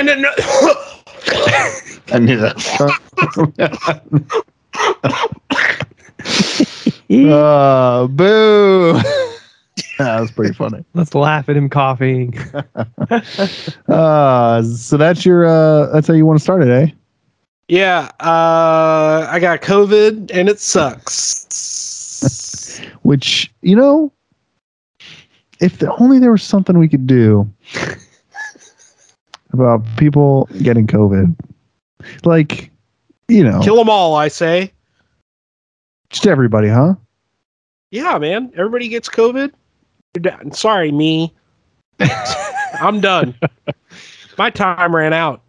And an- I knew that. uh, boo. that was pretty funny. Let's laugh at him coughing. Uh, so that's your uh, that's how you want to start it, eh? yeah, uh, I got COVID and it sucks. Which you know, if the, only there was something we could do about people getting COVID, like you know, Kill them all, I say. just everybody, huh? Yeah, man. Everybody gets COVID. Sorry, me. I'm done. My time ran out.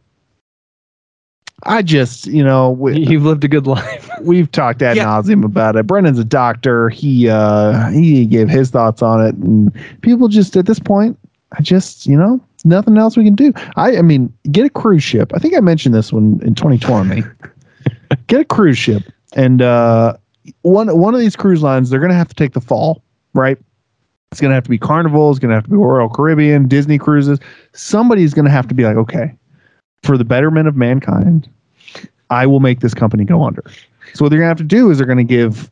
I just, you know, we, You've lived a good life. we've talked ad Yeah. nauseum about it. Brendan's a doctor. He uh he gave his thoughts on it, and people just at this point, I just, you know, nothing else we can do. I, I mean, get a cruise ship. I think I mentioned this one in 2020. get a cruise ship, and uh, one one of these cruise lines, they're gonna have to take the fall, right? It's gonna have to be Carnival. It's gonna have to be Royal Caribbean, Disney cruises. Somebody's gonna have to be like, okay, for the betterment of mankind, I will make this company go under. So what they're gonna have to do is they're gonna give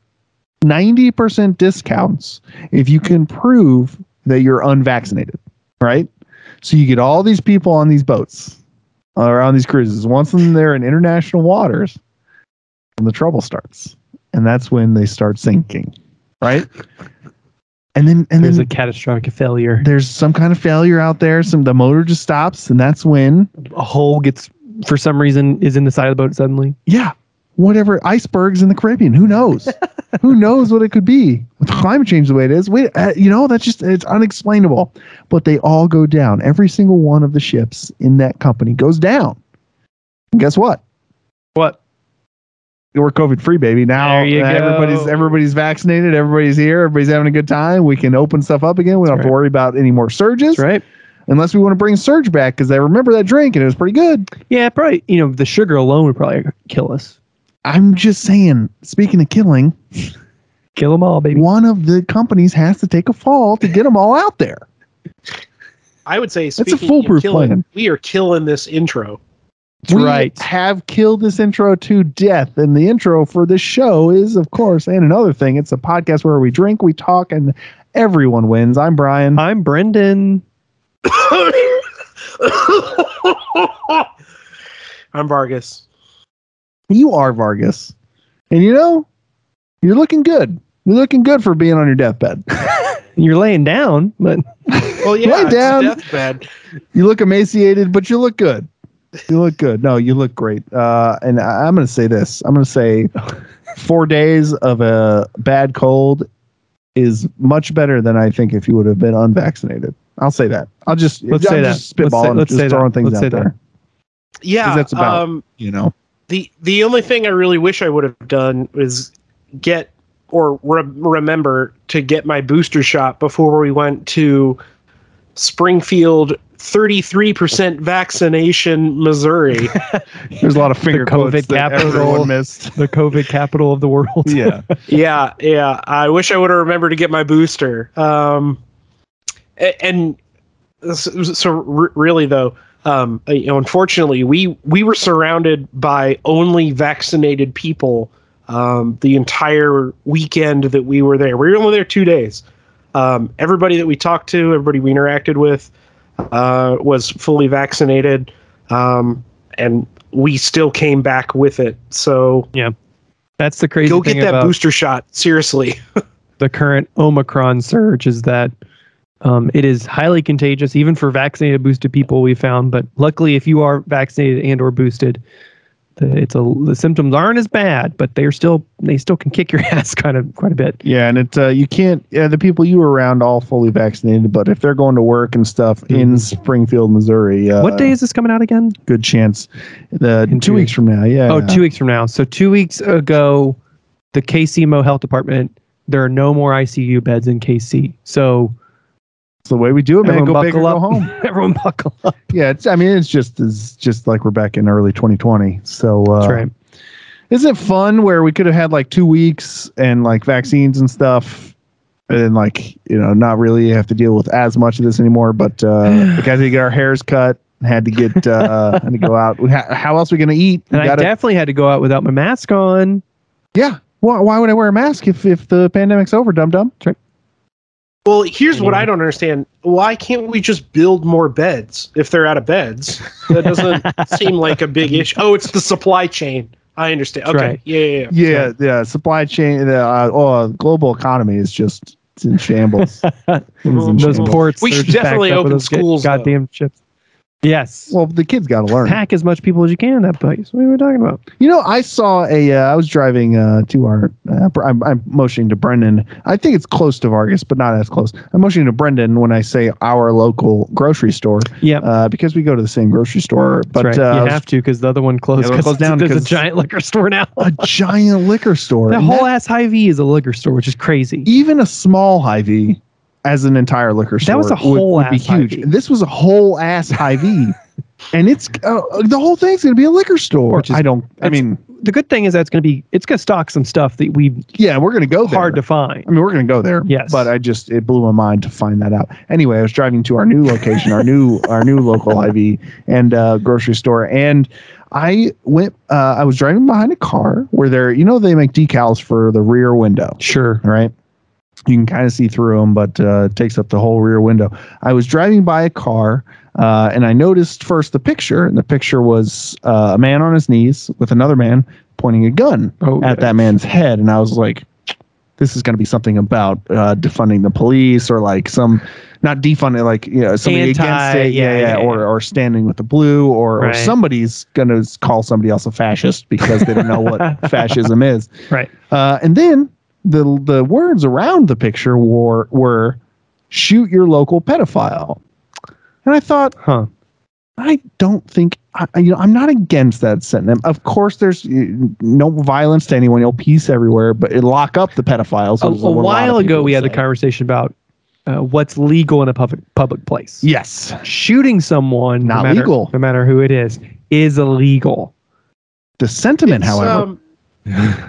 90% discounts if you can prove that you're unvaccinated, right? So you get all these people on these boats uh, or on these cruises. Once they're in international waters, and the trouble starts. And that's when they start sinking, right? And then and There's then a catastrophic failure. there's some kind of failure out there. Some the motor just stops, and that's when A hole gets, for some reason, is in the side of the boat suddenly. yeah, whatever icebergs in the Caribbean. Who knows? who knows what it could be with climate change the way it is? Wait, uh, you know that's just it's unexplainable. But they all go down. Every single one of the ships in that company goes down. And guess what? What? We're COVID free, baby. Now everybody's go. everybody's vaccinated. Everybody's here. Everybody's having a good time. We can open stuff up again. We don't That's have to worry about any more surges, That's right. unless we want to bring surge back because I remember that drink and it was pretty good. Yeah, probably, you know, the sugar alone would probably kill us. I'm just saying. Speaking of killing, Kill them all, baby. one of the companies has to take a fall to get them all out there. I would say it's a speaking of foolproof killing, plan. we are killing this intro. That's we right. have killed this intro to death. And the intro for this show is, of course, and another thing, it's a podcast where we drink, we talk, and everyone wins. I'm Brian. I'm Brendan. I'm Vargas. You are Vargas. And you know, you're looking good. You're looking good for being on your deathbed. You're laying down, but Well, yeah, Lay down. deathbed. you look emaciated, but you look good. You look good. No, you look great. Uh, and I, I'm going to say this. I'm going to say four days of a bad cold is much better than I think if you would have been unvaccinated. I'll say that. I'll just Let's I'm say that. just Let's say- let's just say that. things Let's out say that. Yeah, that's about- um, You know, the the only thing I really wish I would have done is get or re- remember to get my booster shot before we went to Springfield. 33% vaccination, Missouri. there's a lot of finger COVID quotes that capital. everyone missed. the COVID capital of the world. Yeah, yeah, yeah. I wish I would have remembered to get my booster. Um, and so, so re- really though, um, you know, unfortunately, we we were surrounded by only vaccinated people um, the entire weekend that we were there. We were only there two days. Um, everybody that we talked to, everybody we interacted with, uh, was fully vaccinated, um, and we still came back with it. So yeah, That's the crazy go get that booster shot. Seriously. the current Omicron surge is that um, it is highly contagious, even for vaccinated, boosted people. We found, but luckily, if you are vaccinated and or boosted, the, it's a the symptoms aren't as bad, but they're still they still can kick your ass kind of quite a bit. yeah, and it uh, you can't. Yeah, the people you were around all fully vaccinated, but if they're going to work and stuff in Mhm. Springfield, Missouri, uh, what day is this coming out again? good chance. The In two two weeks from now, yeah. Oh, two weeks from now. So two weeks ago, the KCMO Health Department there are no more ICU beds in KC. So It's the way we do it, man. everyone Go big or buckle go home. everyone buckle up. yeah, it's. I mean, it's just it's just like we're back in early 2020. So uh, That's right. Isn't it fun where we could have had like two weeks and like vaccines and stuff, and like you know not really have to deal with as much of this anymore. But uh, we got to get our hairs cut Had to get uh, had to go out. How else are we gonna eat? We And I gotta- definitely had to go out without my mask on. yeah. Why, why would I wear a mask if if the pandemic's over? Dum dum. Well, here's what I don't understand. Why can't we just build more beds if they're out of beds? That doesn't seem like a big issue. Oh, it's the supply chain. I understand. That's Okay. right. Yeah, yeah, yeah. Yeah, yeah. Supply chain. The uh, oh, global economy is just it's in shambles. It is in Those shambles. ports. We should definitely open those ga- schools, though. Goddamn ships. Yes. Well, the kids got to learn. Pack as much people as you can in that place. What are we talking about? You know, I saw a. Uh, I was driving uh, to our. Uh, I'm, I'm motioning to Brendan. I think it's close to Vargas, but not as close. I'm motioning to Brendan when I say our local grocery store Yeah. uh, because we go to the same grocery store. But That's right. uh, you have to because the other one closed. Yeah, closed down There's a giant liquor store now. a giant liquor store. The whole that- ass Hy-Vee is a liquor store, which is crazy. even a small Hy-Vee as an entire liquor store. That was a whole would, be ass huge. Hy-Vee. This was a whole ass Hy-Vee. And it's uh, the whole thing's gonna be a liquor store. Which is- I don't. I mean, The good thing is that's going to be it's going to stock some stuff that we yeah, we're gonna go there. hard to find. I mean, we're gonna go there. Yes. But I just it blew my mind to find that out. Anyway, I was driving to our new location, our new our new local Hy-Vee and uh, grocery store, and I went. Uh, I was driving behind a car where they're you know they make decals for the rear window, Sure. right? You can kind of see through them, but uh, it takes up the whole rear window. I was driving by a car, uh, and I noticed first the picture, and the picture was uh, a man on his knees with another man pointing a gun Oh, at that man's head, and I was like, "This is going to be something about uh, defunding the police, or like some, not defunding, like you know, something Anti- against it, yeah, yeah, yeah, or or standing with the blue, or, or somebody's going to call somebody else a fascist because they don't know what fascism is." Right. Uh, and then the the words around the picture were were "shoot your local pedophile," and I thought, Huh. I don't think I, I- you know I'm not against that sentiment. Of course, there's uh, no violence to anyone, no peace everywhere, but it lock up the pedophiles. A, a while of ago, we had the say. conversation about uh, what's legal in a public public place. Yes, Shooting someone, Not no matter, legal. no matter who it is, is illegal. the sentiment, It's, however, um, y-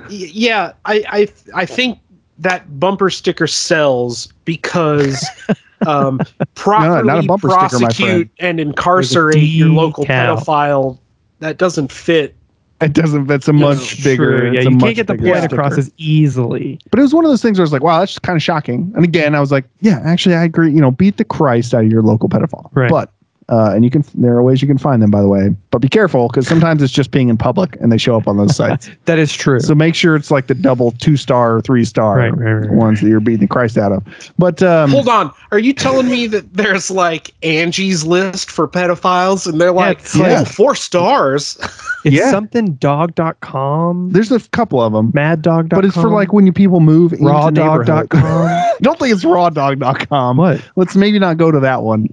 yeah, I, I I think that bumper sticker sells because um, properly not a bumper sticker, prosecute and incarcerate your local decal. pedophile. That doesn't fit. it doesn't. That's a much True, bigger. Yeah, you can't get the bigger point across as easily. But it was one of those things where I was like, wow, that's kind of shocking. And again, I was like, yeah, actually, I agree. You know, beat the Christ out of your local pedophile. Right. But, uh, and you can, there are ways you can find them, by the way. But be careful because sometimes it's just being in public and they show up on those sites. That is true. so make sure it's like the double two star three star Right, right, right, right. ones that you're beating the Christ out of. But, um, Hold on, are you telling me that there's like Angie's list for pedophiles, and they're like, it's like- oh, four stars? it's yeah. something dog.com, there's a couple of them. mad dog But it's for like when you people move into neighborhood. rawdog.com. Don't think it's rawdog.com. what? Let's maybe not go to that one.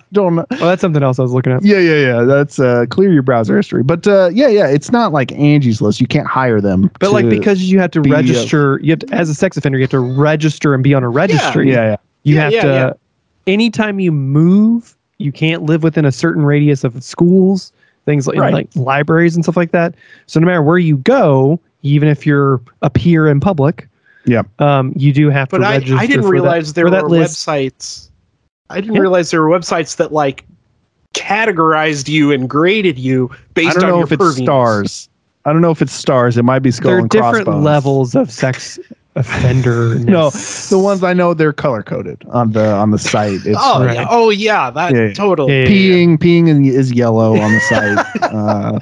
I don't know. Oh, that's something else I was looking at. Yeah, yeah, yeah. That's uh, clear your browser history. But uh, yeah, yeah. It's not like Angie's List. You can't hire them. But like because you have to be a- register, you have to, as a sex offender, you have to register and be on a registry. yeah, yeah. You Yeah, have yeah, to. yeah. Anytime you move, you can't live within a certain radius of schools, things like Right. like libraries and stuff like that. So no matter where you go, even if you're a peer in public, yeah, um, you do have But to I. I didn't for realize that, there were that list. websites. I didn't Yeah. realize there were websites that like categorized you and graded you I based don't on know your if it's stars. I don't know if it's stars. It might be skull There are and different crossbones. levels of sex offender. No, the ones I know they're color coded on the on the site. It's Oh, Right. yeah. oh yeah, that Yeah, yeah. totally. Yeah, yeah, peeing peeing is yellow on the site. uh,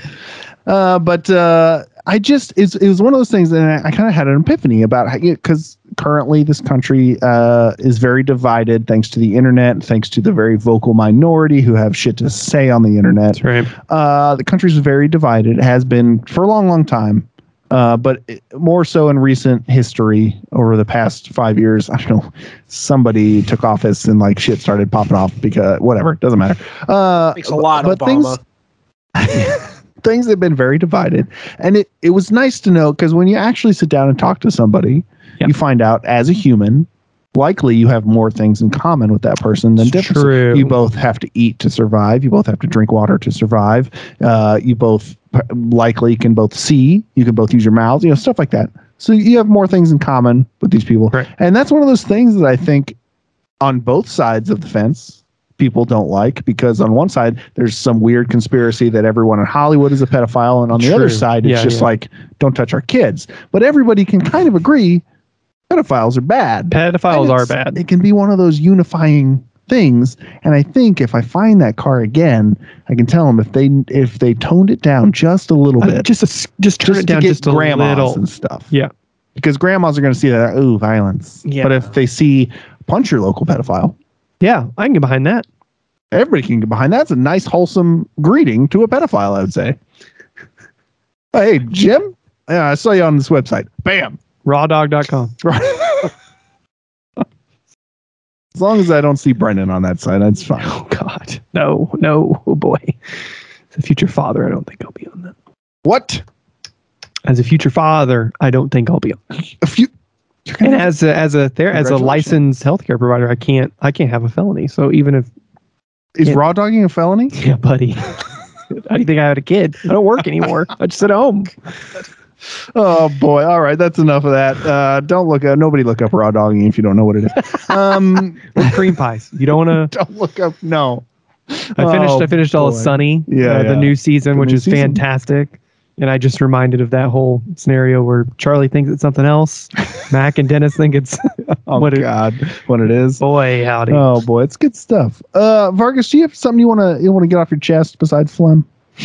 uh, but uh, I just it's, it was one of those things, and I, I kind of had an epiphany about how because currently this country uh, is very divided thanks to the internet, thanks to the very vocal minority who have shit to say on the internet. That's right. Uh, the country's very divided. It has been for a long, long time. Uh, but it- more so in recent history over the past five years. I don't know. Somebody took office and like shit started popping off because whatever. Doesn't matter. Uh, Thanks a lot, but Obama. things things have been very divided. And it, it was nice to know because when you actually sit down and talk to somebody you find out as a human likely you have more things in common with that person than true. you both have to eat to survive. You both have to drink water to survive. Uh, you both p- likely can both see. You can both use your mouths you know stuff like that. So you have more things in common with these people. Right. and that's one of those things that i think on both sides of the fence people don't like because on one side there's some weird conspiracy that everyone in Hollywood is a pedophile, and on the other side it's Yeah, just yeah. like don't touch our kids. But everybody can kind of agree pedophiles are bad. Pedophiles are bad. It can be one of those unifying things, and I think if I find that car again, I can tell them if they if they toned it down just a little Uh, bit, just a just turn just it down just a little. and stuff. Yeah. because grandmas are going to see that ooh violence. Yeah. But if they see punch your local pedophile, Yeah, I can get behind that. everybody can get behind that. It's a nice wholesome greeting to a pedophile, I would say. hey Jim, yeah, I saw you on this website. Bam. Rawdog.com. As long as I don't see Brendan on that side, that's fine. Oh God, no, no, oh boy. As a future father, I don't think I'll be on that. What? As a future father, I don't think I'll be on. If you, you're And as a as a there as a licensed healthcare provider, I can't I can't have a felony. So even if is raw dogging a felony? yeah, buddy, how do you think I had a kid? I don't work anymore. I just sit at home. Oh boy! All right, that's enough of that. Uh, don't look up. Nobody look up raw dogging if you don't know what it is. Um, Or cream pies. You don't want to. don't look up. No. I finished. Oh, I finished all of boy. Sunny. Yeah, uh, yeah. the new season, The which new is season. fantastic. And I just reminded of that whole scenario where Charlie thinks it's something else. Mac and Dennis think it's Oh what it, God, what it is. boy howdy. Oh boy, it's good stuff. Uh, Vargas, do you have something you want to you want to get off your chest besides phlegm?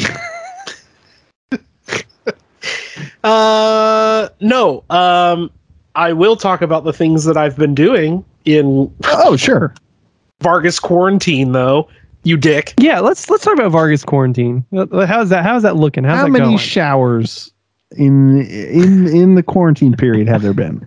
Uh, no. Um, I will talk about the things that I've been doing in Oh sure. Vargas quarantine, though. You dick. Yeah, let's let's talk about Vargas quarantine. Uh, How's that? How's that looking? How's How that many going? showers in in in the quarantine period have there been?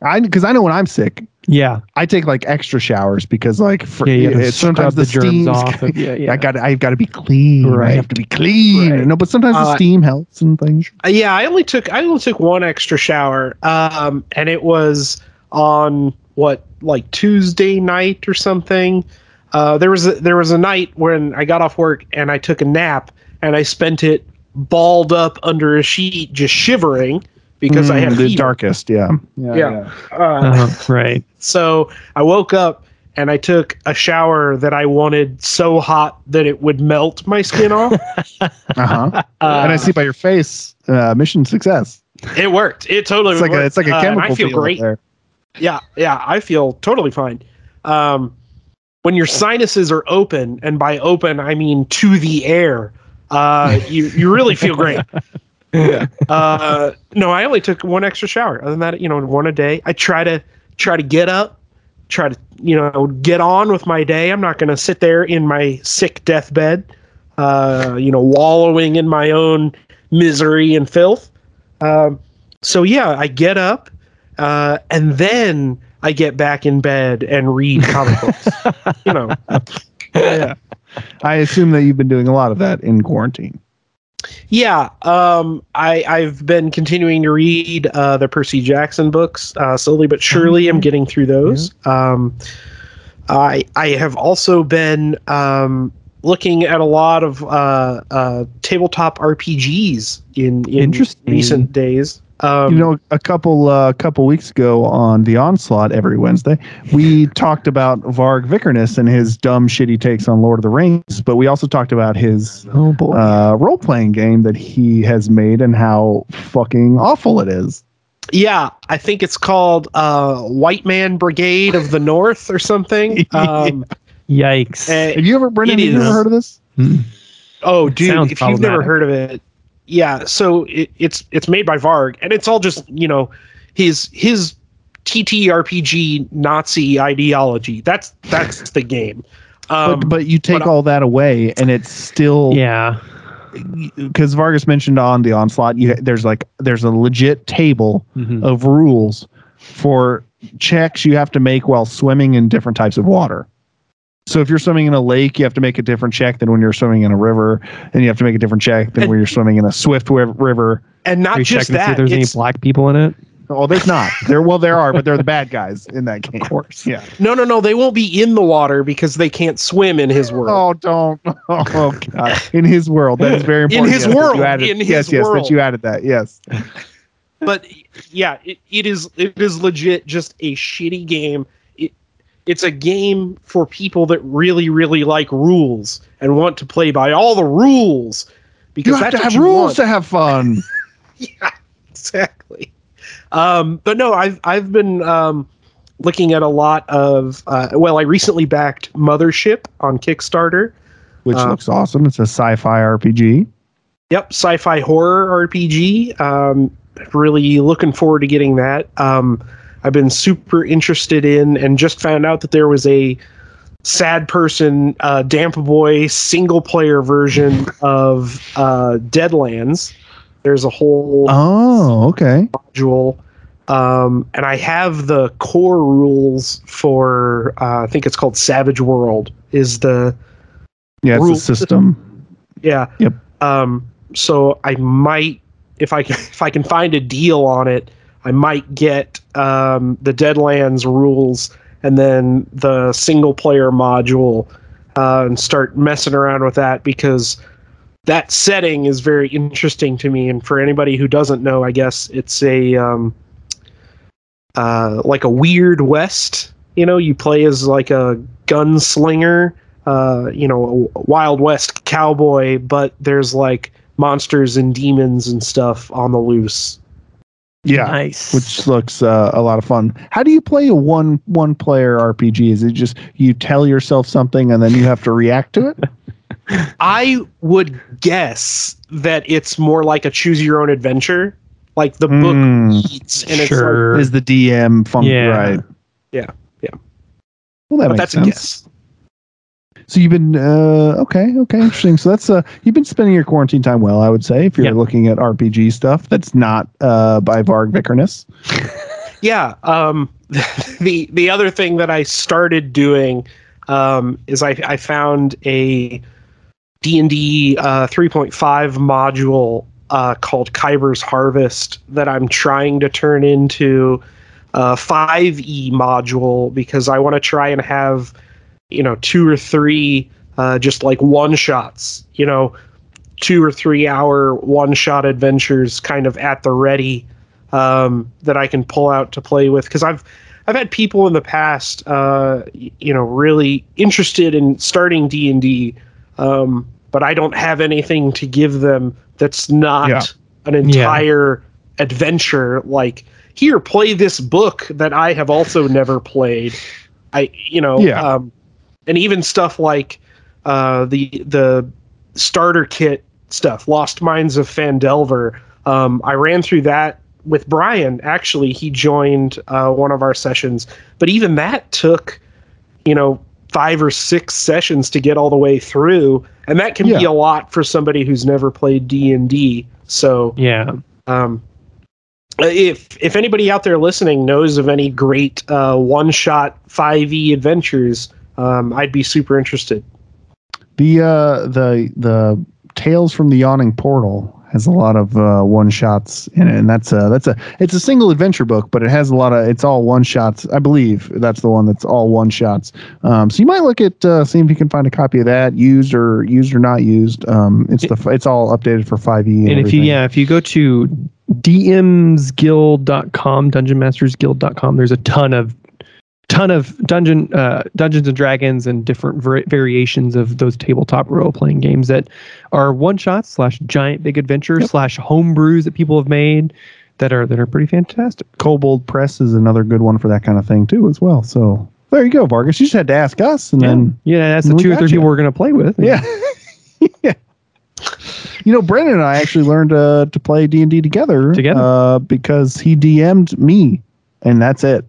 I because I know when I'm sick, yeah, I take like extra showers because like for, yeah, you gotta sometimes the, the germs steam's- off. Of, yeah, yeah. I got I've got to be clean. I Right. have to be clean. Right. No, but sometimes the Uh, steam helps and things. Uh, yeah, I only took I only took one extra shower, um, and it was on what like Tuesday night or something. Uh, there was a, there was a night when I got off work and I took a nap and I spent it balled up under a sheet, just shivering because I had Mm, the heat. darkest. Yeah. Yeah. Uh, Uh-huh, right. So I woke up and I took a shower that I wanted so hot that it would melt my skin off. Uh huh. Uh, and I see by your face, uh, mission success. it worked. It totally It's like a worked. it's like a Uh, and I feel great. there. Yeah, yeah, I feel totally fine. Um, when your sinuses are open, and by open I mean to the air, uh, you you really feel great. Yeah. Uh, no, I only took one extra shower. Other than that, you know, one a day. I try to try to get up, try to you know get on with my day. I'm not going to sit there in my sick deathbed, uh, you know, wallowing in my own misery and filth. Um, so yeah, I get up, uh, and then I get back in bed and read comic books. You know, yeah. I assume that you've been doing a lot of that in quarantine. Yeah, um, I I've been continuing to read uh, the Percy Jackson books uh, slowly but surely. I'm getting through those. Um, I I have also been um, looking at a lot of uh, uh, tabletop RPGs in in recent days. Um, you know, a couple uh, couple weeks ago on the onslaught every Wednesday, we talked about Varg Vikernes and his dumb shitty takes on Lord of the Rings, but we also talked about his Oh boy. uh, role playing game that he has made and how fucking awful it is. yeah, I think it's called uh, White Man Brigade of the North or something. Um, Yikes. eh, Have you ever, Brendan? Have you ever heard of this? Mm. Oh, dude! Sounds if you've never heard of it, yeah. So it, it's it's made by Varg, and it's all just you know his his TTRPG Nazi ideology. That's that's the game. Um, but but you take but I- all that away, and it's still yeah. because Vargas mentioned on the onslaught. You there's like there's a legit table Mhm. of rules for checks you have to make while swimming in different types of water. So if you're swimming in a lake, you have to make a different check than when you're swimming in a river, and you have to make a different check than And- when you're swimming in a swift river. and Are not you just checking to see if that. there's any black people in it? Oh, there's not. There well there are, but they're the bad guys in that game. Of course. Yeah. no, no, no. They won't be in the water because they can't swim in his world. Oh, don't. Oh God. In his world, that is very important. In his yes, world, added, in his yes, yes, world. that you added that. Yes. but yeah, it, it is it is legit just a shitty game. It, it's a game for people that really, really like rules and want to play by all the rules. Because You have that's to have rules want. to have fun. yeah, exactly. Um, but no, I've I've been um, looking at a lot of. Uh, well, I recently backed Mothership on Kickstarter. which Uh, looks awesome. It's a sci-fi RPG. Yep, sci-fi horror RPG. Um, really looking forward to getting that. Um, I've been super interested in, and just found out that there was a sad person uh, Damp Boy single player version of uh, Deadlands. There's a whole Oh, okay. module. Um, and I have the core rules for uh, I think it's called Savage World is the Yeah, it's Rule- a system. yeah. Yep. Um, so I might if I can if I can find a deal on it, I might get um, the Deadlands rules and then the single player module uh, and start messing around with that because that setting is very interesting to me. And for anybody who doesn't know, I guess it's a um, uh, like a weird west. You know, you play as like a gunslinger, uh, you know, a Wild West cowboy, but there's like monsters and demons and stuff on the loose. Yeah. Nice. Which looks uh, a lot of fun. How do you play a one one player RPG? Is it just you tell yourself something and then you have to react to it? I would guess that it's more like a choose your own adventure, like the book Mm, reads, and it's like, sure. is the DM fun Yeah. right? Yeah, yeah. Well, that but makes that's sense. a guess. So you've been uh, okay, okay, interesting. So that's uh, you've been spending your quarantine time well, I would say, if you're looking at RPG stuff that's not uh, by Varg Vikernes. Yeah. Um, the the other thing that I started doing um, is I, I found a D and D uh, 3.5 module uh, called Khyber's Harvest that I'm trying to turn into a 5e module because I want to try and have you know two or three uh, just like one shots. You know, two or three hour one shot adventures kind of at the ready um, that I can pull out to play with because I've I've had people in the past, uh, you know, really interested in starting D and D, um, but I don't have anything to give them that's not Yeah. an entire adventure. Like here, play this book that I have also never played. I, you know, Yeah. um, and even stuff like uh, the the starter kit stuff, Lost Mines of Phandelver. Um, I ran through that with Brian. Actually, he joined uh, one of our sessions, but even that took, you know, five or six sessions to get all the way through, and that can be a lot for somebody who's never played D and D. So, yeah. um, if if anybody out there listening knows of any great uh, one shot five e adventures, um, I'd be super interested. The uh, the the Tales from the Yawning Portal has a lot of uh, one shots in it, and that's a that's a it's a single adventure book, but it has a lot of it's all one shots. I believe that's the one that's all one shots. Um, so you might look at uh, seeing if you can find a copy of that, used or used or not used. Um, it's the it's all updated for five E. And if you yeah, if you go to dmsguild.com, dungeonmastersguild.com, there's a ton of ton of dungeon uh, dungeons and dragons and different var- variations of those tabletop role playing games that are one shots slash giant big adventures slash homebrews that people have made that are that are pretty fantastic. Kobold Press is another good one for that kind of thing too, as well. So there you go, Vargas. You just had to ask us, and then yeah, that's the two or three people we're gonna play with. Yeah. yeah. You know, Brendan and I actually learned uh, to play D and D together. Together. uh, because he DM'd me, and that's it.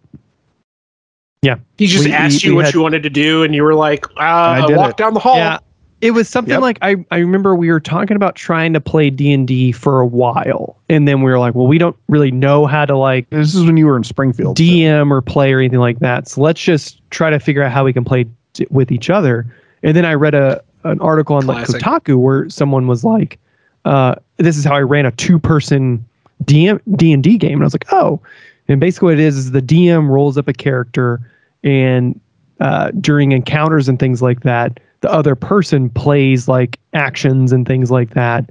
He just We- asked we- you we what had- you wanted to do, and you were like, uh, I did "Walk it. down the hall." Yeah. It was something Yep. like I, I remember we were talking about trying to play D&D for a while and then we were like, well, we don't really know how to like This is when you were in Springfield. so- DM or play or anything like that. So let's just try to figure out how we can play t- with each other. And then I read a an article on like Kotaku where someone was like, uh, "This is how I ran a two person DM D and D game." And I was like, "Oh." And basically, what it is is the DM rolls up a character, and uh, during encounters and things like that, the other person plays like actions and things like that.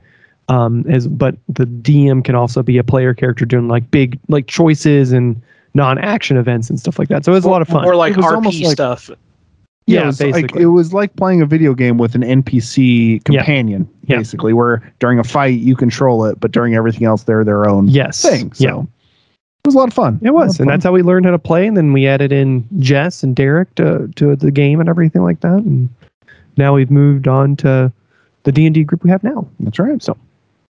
Um, as but the DM can also be a player character doing like big like choices and non-action events and stuff like that. So it was a lot of fun. Or like It RP like- stuff. Yeah, it was like basically. it was like playing a video game with an NPC companion, Yeah. basically, where during a fight you control it, but during everything else they're their own yes. thing. So Yeah. It was a lot of fun. It was, and that's how we learned how to play. And then we added in Jess and Derek to to the game and everything like that. And now we've moved on to the D and D group we have now. that's right. So,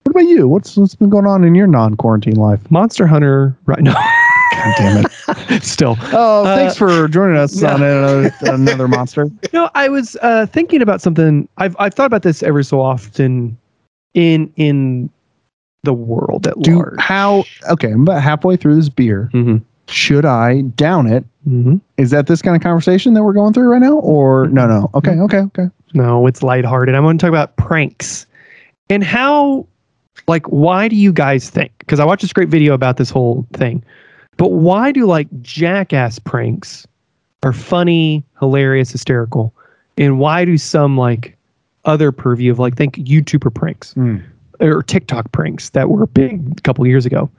what about you? What's what's been going on in your non-quarantine life? Monster Hunter, right? now. God damn it! still. Oh, Uh, thanks for joining us no. on another, another monster. No, I was uh, thinking about something. I've I've thought about this every so often in in the world at Do large. how? Okay, I'm about halfway through this beer. Mm-hmm. Should I down it? Mm-hmm. Is that this kind of conversation that we're going through right now, or no? No. Okay. Okay. Okay. No, it's lighthearted. I want to talk about pranks and how, like, why do you guys think? Because I watched this great video about this whole thing, but why do like jackass pranks are funny, hilarious, hysterical, and why do some like other purview of like think YouTuber pranks Hmm. Or TikTok pranks that were big a couple years ago?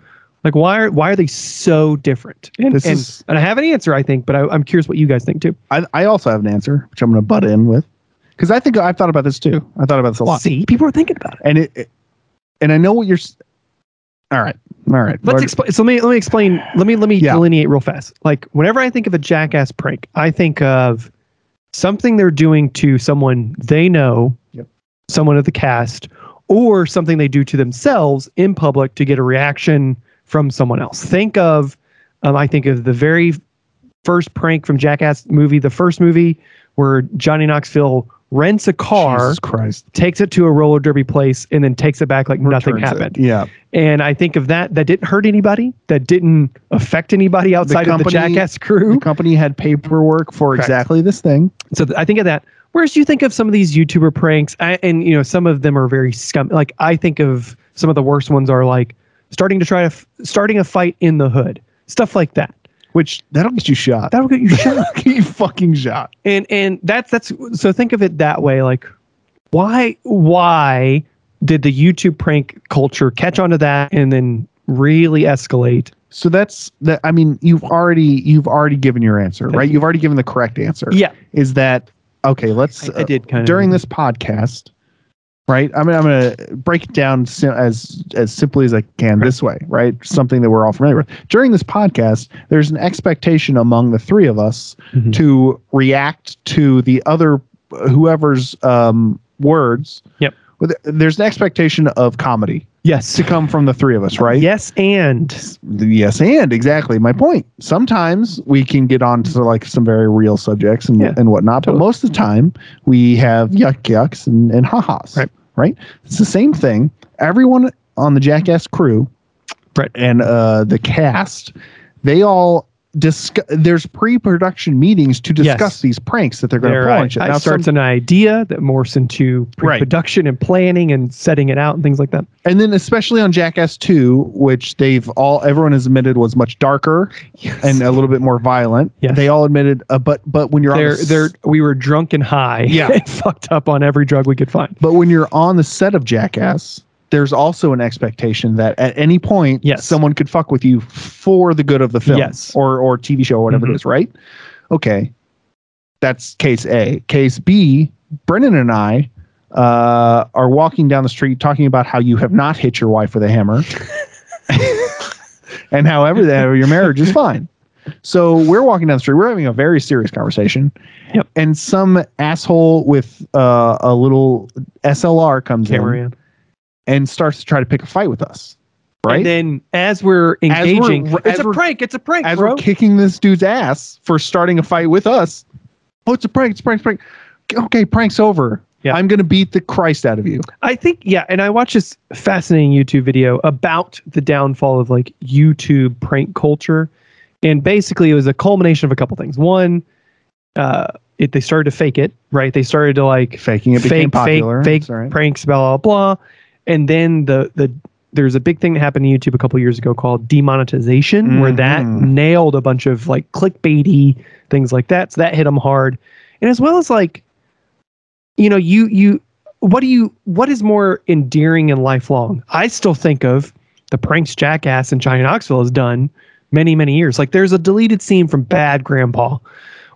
Like, why are why are they so different? And This and, is- and I have an answer, I think, but I, I'm curious what you guys think too. I, I also have an answer, which I'm going to butt in with, because I think I've thought about this too. I thought about this a lot, See, people are thinking about it. and it, it- and I know what you're. All right, all right. Let's explain. So let me let me explain. Let me let me Yeah. delineate real fast. Like whenever I think of a jackass prank, I think of something they're doing to someone they know, Yep. someone of the cast, or something they do to themselves in public to get a reaction from someone else. Think of, um, I think of the very first prank from Jackass movie, the first movie where Johnny Knoxville rents a car, takes it to a roller derby place, and then takes it back like nothing Returns it. happened. Yeah, And I think of that that didn't hurt anybody, that didn't affect anybody outside of the company- Jackass the crew. company had paperwork for Correct. exactly this thing. So th- I think of that. Whereas you think of some of these YouTuber pranks, I, and you know some of them are very scum. Like I think of some of the worst ones are like starting to try to f- starting a fight in the hood, stuff like that. Which that'll get you shot. That'll get you shot. Get you fucking shot. and and that's that's so think of it that way. Like why why did the YouTube prank culture catch on to that and then really escalate? So that's that. I mean, you've already you've already given your answer, right? You've already given the correct answer. Yeah, Is that okay? Let's I, I did kind of during this podcast, right? I'm, I'm going to break it down sim- as as simply as I can this way, right? Something that we're all familiar with. During this podcast, there's an expectation among the three of us Mhm. to react to the other whoever's um, words. Yep. With there's an expectation of comedy Yes. to come from the three of us, right? Yes, and Yes, and exactly my point. Sometimes we can get on to like some very real subjects and, Yeah, and whatnot, totally. but most of the time we have yuck yucks and, and ha-has. Right. Right. It's the same thing. Everyone on the Jackass crew Right. and uh, the cast, they all discuss. There's pre-production meetings to discuss Yes. these pranks that they're going to there pull I, and Now, starts some- an idea that morphs into pre-production and planning and setting it out and things like that. and then especially on Jackass 2, which they've all everyone has admitted was much darker Yes. and a little bit more violent. Yes. They all admitted, uh, but but when you're on they're, the, s- they're, we were drunk and high Yeah. and fucked up on every drug we could find. but when you're on the set of Jackass, there's also an expectation that at any point Yes. someone could fuck with you for the good of the film Yes. or or TV show or whatever Mhm. it is, right? Okay, that's case A. Case B, Brennan and I uh, are walking down the street talking about how you have not hit your wife with a hammer, and however that your marriage is fine. So we're walking down the street. We're having a very serious conversation. Yep. And some asshole with uh, a little SLR comes in Cameraman. And starts to try to pick a fight with us. Right. And then as we're As we're- engaging, as it's a we're- prank. It's a prank, As bro. we're kicking this dude's ass for starting a fight with us. Oh, it's a prank. It's a prank. It's a prank. Okay, prank's over. Yeah. I'm gonna beat the Christ out of you. I think yeah, and I watched this fascinating YouTube video about the downfall of like YouTube prank culture, and basically it was a culmination of a couple things. One, uh, it they started to fake it, right? They started to like Faking it became fake, popular. fake, fake right. pranks, blah blah blah, and then the the there's a big thing that happened to YouTube a couple years ago called demonetization, where that nailed a bunch of like clickbaity things like that. So that hit them hard, and as well as like, you know, you you what do you what is more endearing and lifelong? I still think of the pranks Jackass and Johnny Knoxville has done many many years. Like there's a deleted scene from Bad Grandpa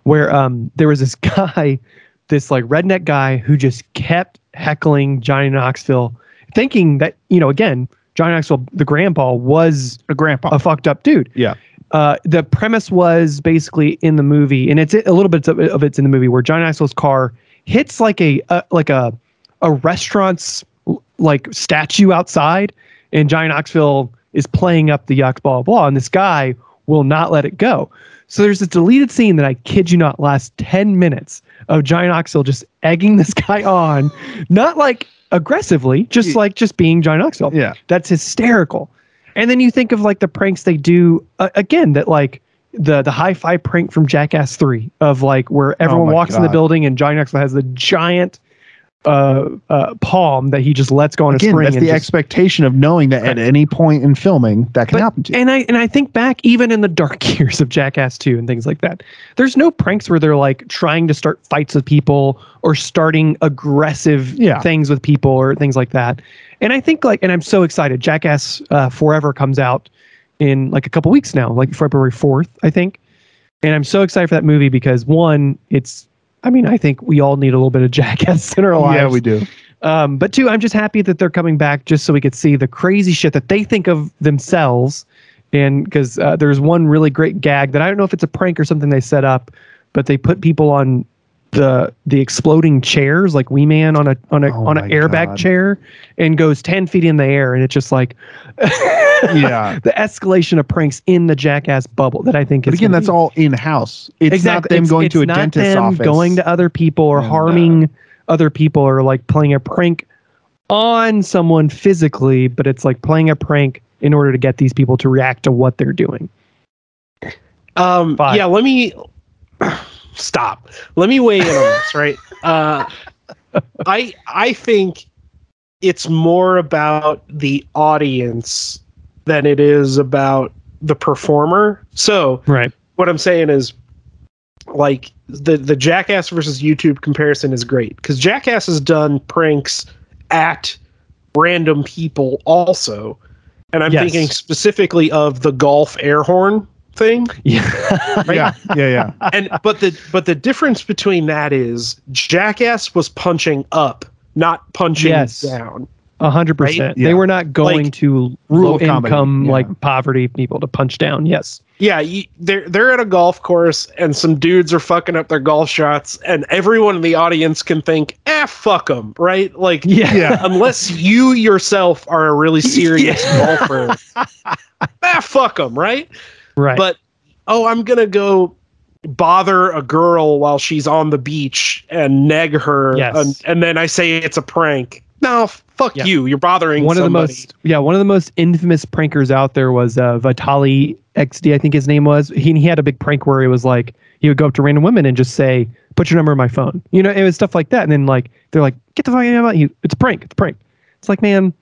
where um there was this guy, this like redneck guy who just kept heckling Johnny Knoxville, thinking that you know again John Knoxville the grandpa was A grandpa. a fucked up dude. yeah. Uh, the premise was basically in the movie, and it's a little bit of, it's in the movie where John Knoxville's car hits like a, a like a a restaurant's like statue outside, and John Knoxville is playing up the yuck blah blah, and this guy will not let it go. So there's this deleted scene that I kid you not lasts ten minutes of Johnny Knoxville just egging this guy on, not like aggressively, just Yeah. like just being Johnny Knoxville. Yeah. That's hysterical. And then you think of like the pranks they do uh, again that like the the high five prank from Jackass 3 of like where everyone Oh walks in the building and Johnny Knoxville has the giant uh, uh, palm that he just lets go on a Again, spring that's the just- expectation of knowing that at any point in filming that can But- happen to you. and I and I think back even in the dark years of Jackass 2 and things like that. There's no pranks where they're like trying to start fights with people or starting aggressive Yeah. things with people or things like that. And I think like and I'm so excited. Jackass uh, Forever comes out in like a couple weeks now, like February 4th, I think. And I'm so excited for that movie because one, it's I mean, I think we all need a little bit of Jackass in our lives. yeah, we do. Um, but two, I'm just happy that they're coming back just so we could see the crazy shit that they think of themselves. And because uh, there's one really great gag that I don't know if it's a prank or something they set up, but they put people on the the exploding chairs like Wee Man on a on a Oh on an airbag God. chair and goes ten feet in the air and it's just like Yeah. the escalation of pranks in the jackass bubble that I think But is again, that's be- all in house. It's not them It's- going it's to a not dentist's them office. going to other people or And, uh, harming other people or like playing a prank on someone physically, but it's like playing a prank in order to get these people to react to what they're doing. Um, Five. yeah, let me stop. Let me weigh in on this, right? Uh, I I think it's more about the audience than it is about the performer. So Right. what I'm saying is like the the Jackass versus YouTube comparison is great because Jackass has done pranks at random people also, and I'm Yes. thinking specifically of the golf air horn thing. Yeah. Yeah, yeah, yeah. and but the but the difference between that is Jackass was punching up, not punching Yes. down. A hundred percent. They were not going Like, to of income yeah. like poverty people to punch down. Yes. Yeah, you, they're they're at a golf course and some dudes are fucking up their golf shots, and everyone in the audience can think, "Ah, fuck them," right? Like, Yeah. Yeah. unless you yourself are a really serious golfer, ah, fuck them, right? Right. But oh, I'm gonna go bother a girl while she's on the beach and neg her, Yes. and, and then I say it's a prank. No, fuck Yeah. you. You're bothering one of the most yeah one of the most infamous prankers out there was uh Vitali XD I think his name was he, he had a big prank where he was like he would go up to random women and just say put your number in my phone you know it was stuff like that and then like they're like get the fuck out of you it's a prank it's a prank it's like man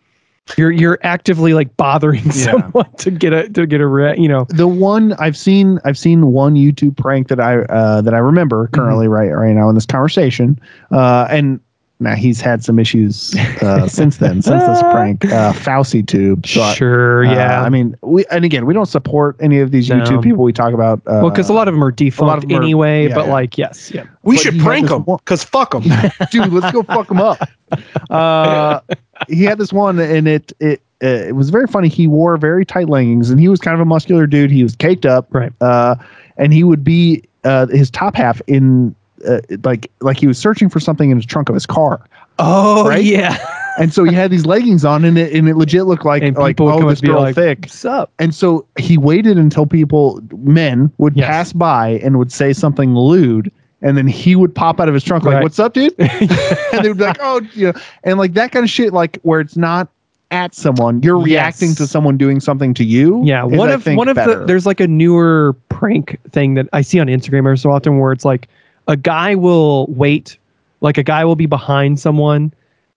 you're you're actively like bothering Yeah. someone to get a to get a re- you know The one I've seen, I've seen one YouTube prank that I uh, that I remember currently right right now in this conversation, uh, and now he's had some issues uh, since then since this prank, uh, FouseyTube. So I- sure uh, yeah I mean, we and again, we don't support any of these No. YouTube people we talk about. Uh, well because a lot of them are defunct of 'em are- anyway yeah, but yeah. like yes yeah we but should prank them because fuck them. dude, let's go fuck them up. Uh, he had this one, and it it uh, it was very funny. He wore very tight leggings, and he was kind of a muscular dude. He was caked up, Right. Uh, and he would be uh, his top half in uh, like like he was searching for something in his trunk of his car, oh Right? yeah and so he had these leggings on, and it and it legit looked like and like oh this girl like thick. what's up And so he waited until people, men, would Yes. pass by and would say something lewd, and then he would pop out of his trunk like, "What's up, dude?" and they would be like, "Oh, you know," and like that kind of shit, like where it's not at someone, you're Yes. reacting to someone doing something to you. Yeah, one of one of the there's like a newer prank thing that I see on Instagram every so often where it's like a guy will wait, like a guy will be behind someone,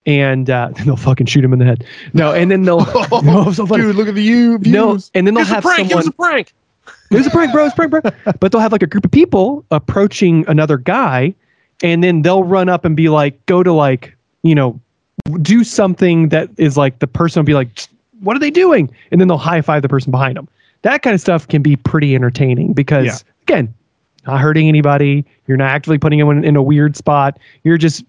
and uh, they'll fucking shoot him in the head. No, and then they'll no, so dude, look at the you views. no, and then they'll have prank. It was a prank. It was a prank, bro. It's a prank, bro. But they'll have like a group of people approaching another guy, and then they'll run up and be like, go to like, you know, do something that is like the person will be like, what are they doing? And then they'll high five the person behind them. that kind of stuff can be pretty entertaining because Yeah. again, not hurting anybody. You're not actively putting anyone in a weird spot. You're just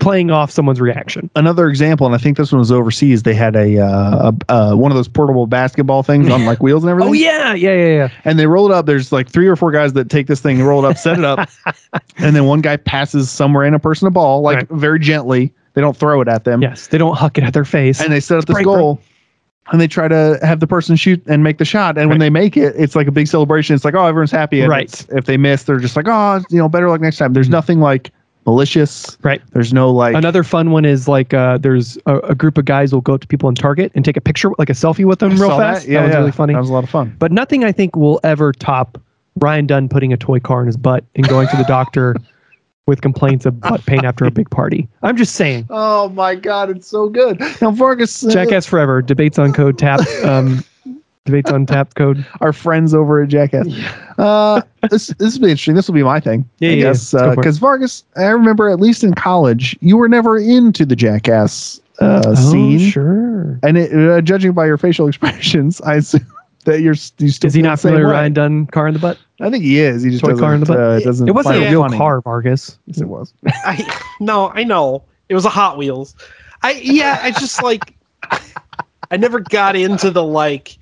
playing off someone's reaction. Another example, and I think this one was overseas. They had a, uh, a uh, one of those portable basketball things on like wheels and everything. Oh yeah, yeah, yeah, yeah. and they roll it up. There's like three or four guys that take this thing roll it up, set it up, and then one guy passes somewhere in a person a ball, like Right. very gently. They don't throw it at them, Yes, they don't huck it at their face. and they set up this Break, goal. And they try to have the person shoot and make the shot. And when they make it, it's like a big celebration. It's like, oh, everyone's happy. And Right. If they miss, they're just like, oh, you know, better luck next time. There's nothing like malicious. Right. There's no like. Another fun one is like uh, there's a, a group of guys will go up to people in Target and take a picture, like a selfie with them I real fast. That. Yeah, that was yeah. really funny. That was a lot of fun. But nothing I think will ever top Ryan Dunn putting a toy car in his butt and going to the doctor with complaints of butt pain after a big party. I'm just saying. Oh my God, it's so good. Now, Vargas, uh, Jackass Forever debates on code tap. Um, debates on tap code. our friends over at Jackass. Uh, this this will be interesting. This will be my thing. Yeah, I yeah, guess let's go for it. because Vargas, I remember at least in college, you were never into the Jackass uh, scene, Oh, sure. and it, uh, judging by your facial expressions, I assume that you're you still Is he not familiar with. Ryan Dunn car in the butt? I think he is. He just Toy car in the butt? uh, doesn't. It wasn't a real funny. car, Vargas. Yes, it was. I no, I know it was a Hot Wheels. I yeah, I just like I never got into the like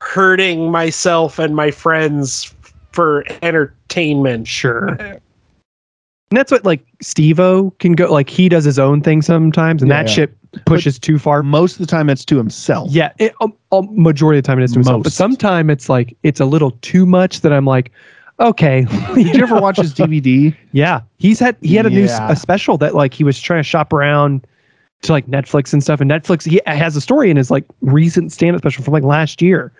hurting myself and my friends for entertainment. Sure. And that's what like Steve-O can go like he does his own thing sometimes and Yeah, that yeah. shit pushes too far. Most of the time, it's to himself. Yeah, it, um, um, majority of the time it is to himself. But sometimes it's like it's a little too much that I'm like, okay. Did you ever watch his DVD? yeah, he's had he had a new a special that like he was trying to shop around to like Netflix and stuff. And Netflix he has a story in his like recent stand-up special from like last year,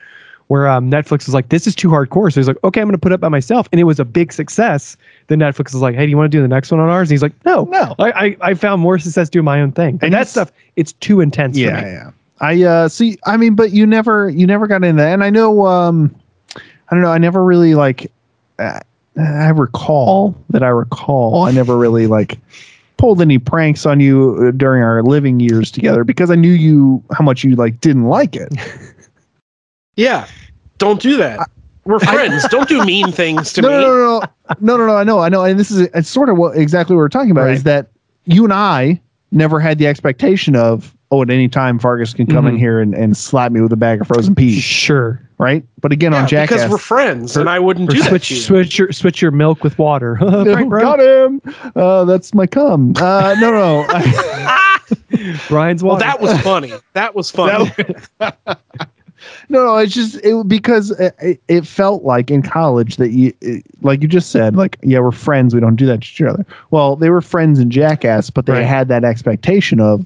where um, Netflix is like, this is too hardcore. So he's like, okay, I'm gonna put it by myself, and it was a big success. Then Netflix is like, hey, do you want to do the next one on ours? And he's like, no, No. I I, I found more success doing my own thing. And And that stuff, it's too intense. yeah, for me. yeah. I uh see. I mean, but you never, you never got into that. And I know, um, I don't know. I never really like. Uh, I recall that I recall. I never really like pulled any pranks on you uh, during our living years together because I knew you how much you like didn't like it. Yeah, don't do that. We're friends. don't do mean things to no, me. no, no, no, no, no, no. I know, I know, and this is it's sort of what exactly what we're talking about is that you and I never had the expectation of oh at any time Vargas can come in Mhm. here and, and slap me with a bag of frozen peas, Sure. right? But again Yeah, on Jackass, because we're friends, and I wouldn't Or do that switch to you. switch your switch your milk with water. Prank, bro. got him. Uh, that's my cum. Uh, no, no. I- Ryan's Well, water. that was funny. That was funny. No, no. It's just it because it, it- felt like in college that you, it- like you just said, like yeah, we're friends. We don't do that to each other. Well, they were friends in Jackass, but they Right. had that expectation of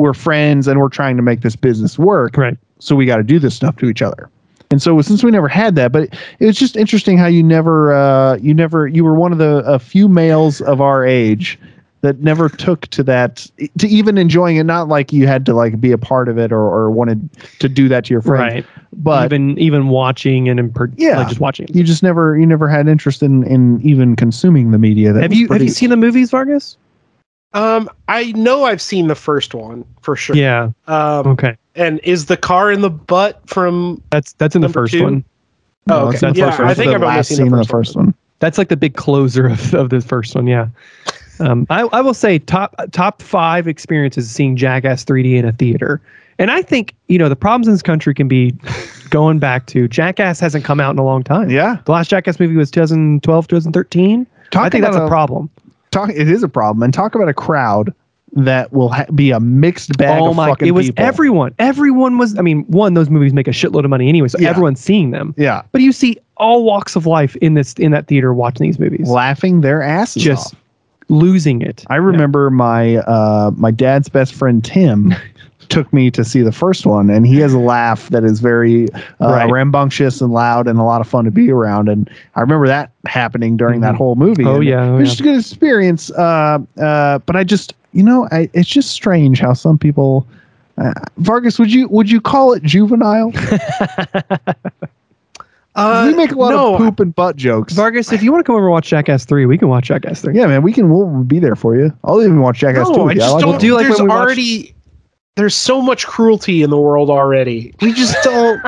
we're friends and we're trying to make this business work. right. so we got to do this stuff to each other. And so since we never had that, but it, it was just interesting how you never, uh, you never, you were one of the a few males of our age that never took to that to even enjoying it. Not like you had to like be a part of it or, or wanted to do that to your friends, Right. but even even watching and in per, Yeah. like just watching. you just never, you never had interest in in even consuming the media. That Have was you have you seen the movies, Vargas? Um, I know I've seen the first one for sure. Yeah. Um, Okay. and is the car in the butt from? That's that's in the first two? one. No, Oh, it's okay. in the Yeah, first. I think I've only seen the of first the first one. one. That's like the big closer of, of the first one. Yeah. Um, I, I will say top top five experiences seeing Jackass 3D in a theater. And I think, you know, the problems in this country can be going back to Jackass hasn't come out in a long time. Yeah, The last Jackass movie was 2012, 2013. Talk I think that's about a problem. talk it is a problem and talk about a crowd that will ha- be a mixed bag oh of my! It was people. everyone. Everyone was. I mean, one, those movies make a shitload of money anyway, so Yeah. everyone's seeing them. yeah But you see all walks of life in this in that theater watching these movies, laughing their asses just off. Losing it. I remember my uh my dad's best friend Tim took me to see the first one and he has a laugh that is very uh, Right. rambunctious and loud and a lot of fun to be around and I remember that happening during that Mhm. whole movie. Oh yeah, oh, it was yeah. just a good experience. Uh, uh, but I just, you know, I, it's just strange how some people. Uh, Vargas, would you would you call it juvenile? Uh, we make a lot no, of poop and butt jokes. Vargas, if you want to come over and watch Jackass three, we can watch Jackass three. yeah, man, we can. We'll be there for you. I'll even watch Jackass No, too. I with just like don't. it. do like there's when we already there's so much cruelty in the world already. We just don't.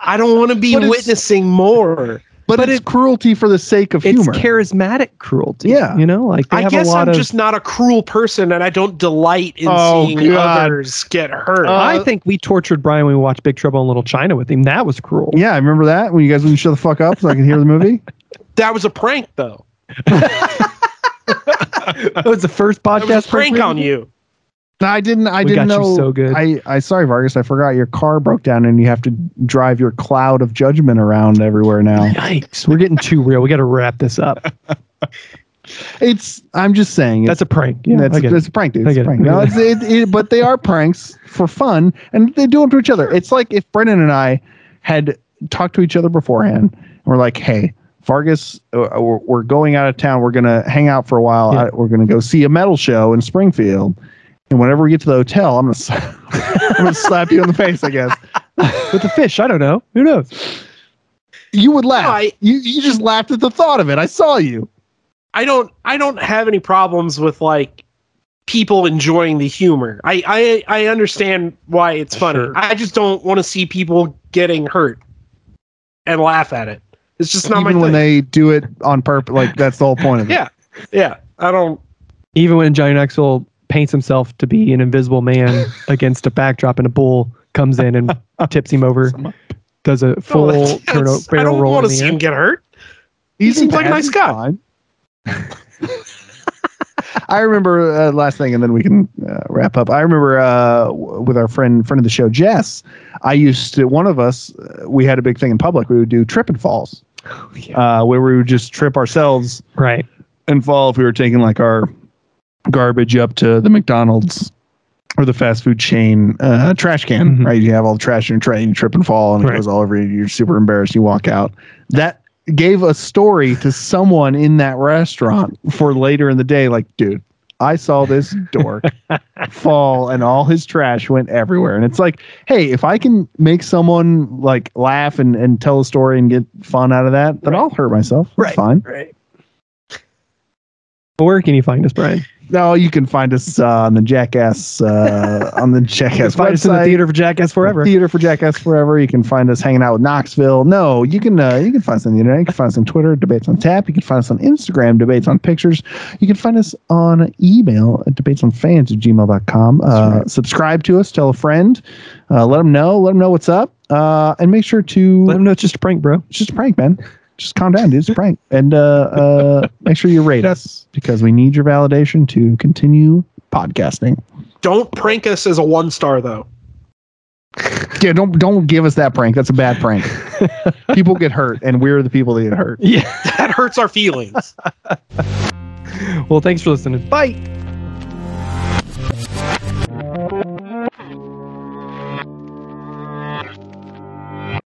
I don't want to be But witnessing more. But, But it's it- cruelty for the sake of humor. It's charismatic cruelty. Yeah. You know, like they I have guess a lot I'm of. just not a cruel person, and I don't delight in Oh, seeing God. others get hurt. Uh, I think we tortured Brian when we watched Big Trouble in Little China with him. That was cruel. yeah, I remember that when you guys wouldn't shut the fuck up so I can hear the movie. that was a prank, though. That was the first That podcast was a prank on you. I didn't. I We didn't know. so good. I, I sorry, Vargas. I forgot your car broke down and you have to drive your cloud of judgment around everywhere now. Yikes. We're getting too real. We got to wrap this up. It's. I'm just saying. It's, That's a prank. Yeah, that's, it's a prank, dude. It's a get it. prank. No, it's, it, it, but they are pranks for fun, and they do them to each other. It's like if Brennan and I had talked to each other beforehand, and we're like, "Hey, Vargas, uh, we're, we're going out of town. We're gonna hang out for a while. Yeah. We're gonna go see a metal show in Springfield." And whenever we get to the hotel, I'm gonna s- I'm gonna slap you in the face. I guess With the fish, I don't know. Who knows? you would laugh. No, I- you you just laughed at the thought of it. I saw you. I don't. I don't have any problems with like people enjoying the humor. I I, I understand why it's funny. Sure. I just don't want to see people getting hurt and laugh at it. It's just not Even my when thing. they do it on purpose, like that's the whole point of it. yeah, yeah. I don't. Even when Johnny Knoxville paints himself to be an invisible man against a backdrop and a bull comes in and tips him over, does a full no, that's- turn that's- I don't roll want in to see air. him get hurt. He seems like a nice guy. I remember uh, last thing, and then we can uh, wrap up. I remember uh, w- with our friend friend of the show, Jess. I used to one of us. Uh, we had a big thing in public. We would do trip and falls, uh, where we would just trip ourselves Right. and fall if we were taking like our garbage up to the McDonald's or the fast food chain uh, trash can. Mhm. Right, you have all the trash in your tray, and you trip and fall, and it Right. goes all over you. You're super embarrassed. You walk out. That gave a story to someone in that restaurant for later in the day. Like, dude, I saw this dork fall, and all his trash went everywhere. And it's like, hey, if I can make someone like laugh and, and tell a story and get fun out of that, then Right. I'll hurt myself. Right. fine. Right. But Where can you find us, Brian? No, you can find us uh, on the Jackass uh, on the Jackass find us in the website. theater for Jackass Forever. Theater for Jackass Forever. You can find us hanging out with Knoxville. No, you can uh, you can find us on the internet. You can find us on Twitter, debates on tap. You can find us on Instagram, debates on pictures. You can find us on email Debates at debatesonfans at gmail.com. Uh, right. Subscribe to us, tell a friend, uh, let them know, let them know what's up, uh, and make sure to Let them know it's just a prank, bro. it's just a prank, man. Just calm down, dude. It's a prank. And uh, uh, make sure you rate us because we need your validation to continue podcasting. Don't prank us as a one star though. Yeah, don't don't give us that prank. That's a bad prank. people get hurt, and we're the people that get hurt. Yeah. That hurts our feelings. Well, thanks for listening. Bye.